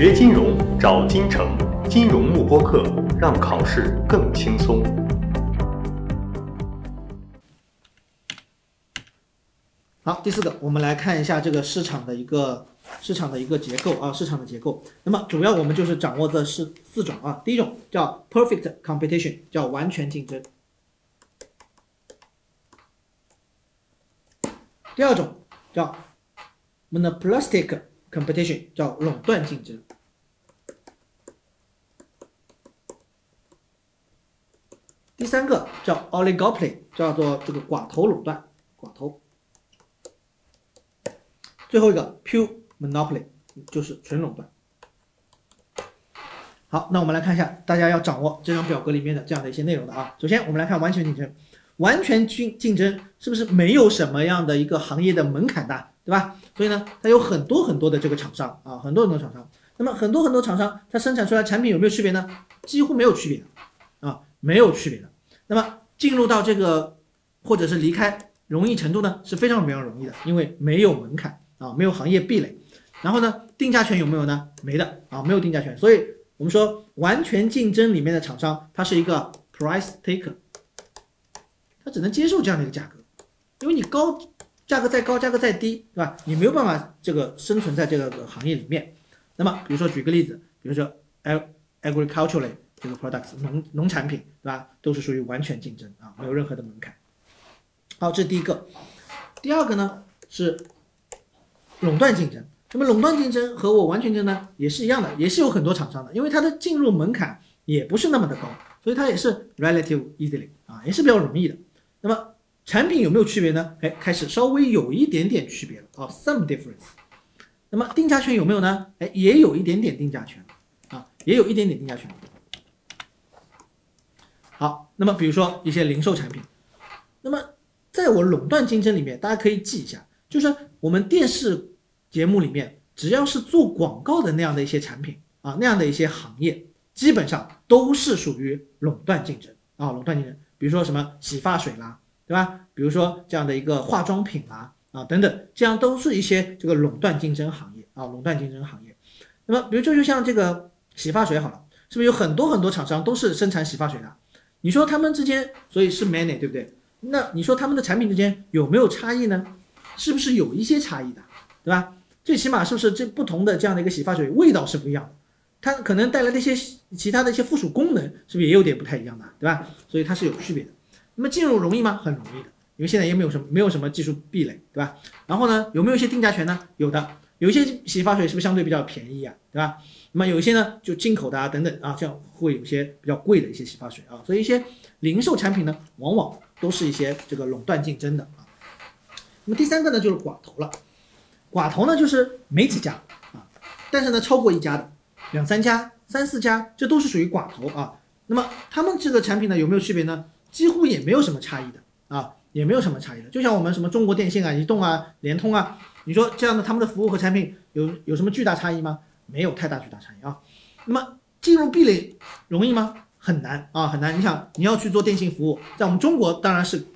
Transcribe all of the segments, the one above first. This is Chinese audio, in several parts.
学金融找金城，金融慕播课，让考试更轻松。好，第四个，我们来看一下这个市场的一个市场的一个结构啊，市场的结构。那么主要我们就是掌握这四四种啊，第一种叫 perfect competition，叫完全竞争；第二种叫 monopolistic competition，叫垄断竞争；三个叫 oligopoly，叫做这个寡头垄断，寡头。最后一个 pure monopoly 就是纯垄断。好，那我们来看一下，大家要掌握这张表格里面的这样的一些内容的啊。首先，我们来看完全竞争，完全竞竞争是不是没有什么样的一个行业的门槛的，对吧？所以呢，它有很多很多的这个厂商啊，很多很多厂商。那么很多很多厂商，它生产出来产品有没有区别呢？几乎没有区别啊，没有区别的。那么进入到这个或者是离开容易程度呢，是非常非常容易的，因为没有门槛。啊，没有行业壁垒，然后呢，定价权有没有呢？没的啊，没有定价权。所以我们说完全竞争里面的厂商，它是一个 price taker，它只能接受这样的一个价格，因为你高价格再高，价格再低，对吧？你没有办法这个生存在这个行业里面。那么比如说举个例子，比如说 agricultural 这个 products 农农产品，对吧？都是属于完全竞争啊，没有任何的门槛。好，这是第一个。第二个呢是。垄断竞争，那么垄断竞争和我完全竞争呢，也是一样的，也是有很多厂商的，因为它的进入门槛也不是那么的高，所以它也是 relative easily 啊，也是比较容易的。那么产品有没有区别呢？哎，开始稍微有一点点区别了啊，some difference。那么定价权有没有呢？哎，也有一点点定价权啊，也有一点点定价权。好，那么比如说一些零售产品，那么在我垄断竞争里面，大家可以记一下，就是我们电视。节目里面只要是做广告的那样的一些产品啊，那样的一些行业，基本上都是属于垄断竞争啊，垄断竞争。比如说什么洗发水啦，对吧？比如说这样的一个化妆品啦，啊等等，这样都是一些这个垄断竞争行业啊，垄断竞争行业。那么，比如说就像这个洗发水好了，是不是有很多很多厂商都是生产洗发水的？你说他们之间，所以是 many，对不对？那你说他们的产品之间有没有差异呢？是不是有一些差异的，对吧？最起码是不是这不同的这样的一个洗发水味道是不一样的，它可能带来的一些其他的一些附属功能是不是也有点不太一样的，对吧？所以它是有区别的。那么进入容易吗？很容易的，因为现在也没有什么没有什么技术壁垒，对吧？然后呢，有没有一些定价权呢？有的，有一些洗发水是不是相对比较便宜啊，对吧？那么有一些呢就进口的啊等等啊，这样会有一些比较贵的一些洗发水啊，所以一些零售产品呢，往往都是一些这个垄断竞争的啊。那么第三个呢就是寡头了。寡头呢，就是没几家啊，但是呢，超过一家的，两三家、三四家，这都是属于寡头啊。那么他们这个产品呢，有没有区别呢？几乎也没有什么差异的啊，也没有什么差异的。就像我们什么中国电信啊、移动啊、联通啊，你说这样的他们的服务和产品有有什么巨大差异吗？没有太大巨大差异啊。那么进入壁垒容易吗？很难啊，很难。你想你要去做电信服务，在我们中国当然是。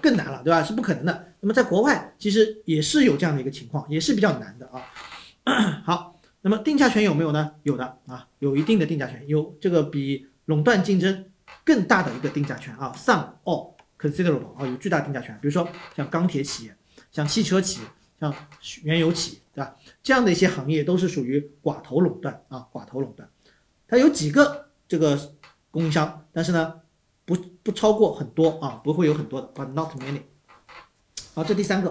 更难了，对吧？是不可能的。那么在国外其实也是有这样的一个情况，也是比较难的啊。好，那么定价权有没有呢？有的啊，有一定的定价权，有这个比垄断竞争更大的一个定价权啊，some or considerable 啊，有巨大定价权。比如说像钢铁企业、像汽车企业、像原油企业，对吧？这样的一些行业都是属于寡头垄断啊，寡头垄断。它有几个这个供应商，但是呢？不不超过很多啊，不会有很多的，but not many。好，这第三个。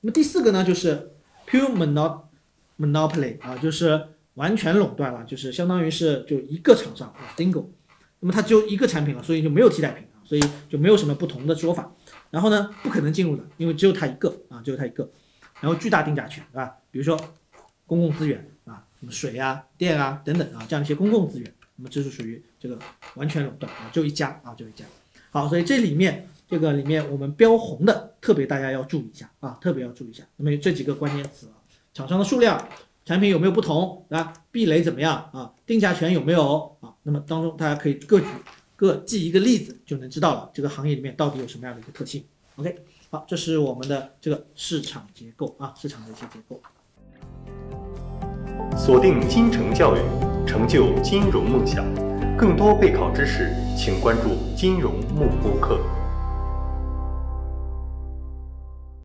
那么第四个呢，就是 pure monopoly 啊，就是完全垄断了，就是相当于是就一个厂商啊，single。那么它只有一个产品了，所以就没有替代品，所以就没有什么不同的说法。然后呢，不可能进入的，因为只有它一个啊，只有它一个。然后巨大定价权，对吧？比如说公共资源啊，什么水啊、电啊等等啊，这样一些公共资源。那么这是属于这个完全垄断啊，就一家啊，就一家。好，所以这里面这个里面我们标红的特别大家要注意一下啊，特别要注意一下。那么这几个关键词啊，厂商的数量、产品有没有不同啊？壁垒怎么样啊？定价权有没有啊？那么当中大家可以各举各记一个例子，就能知道了这个行业里面到底有什么样的一个特性。OK，好，这是我们的这个市场结构啊，市场的一些结构。锁定金城教育，成就金融梦想。更多备考知识，请关注金融慕播课。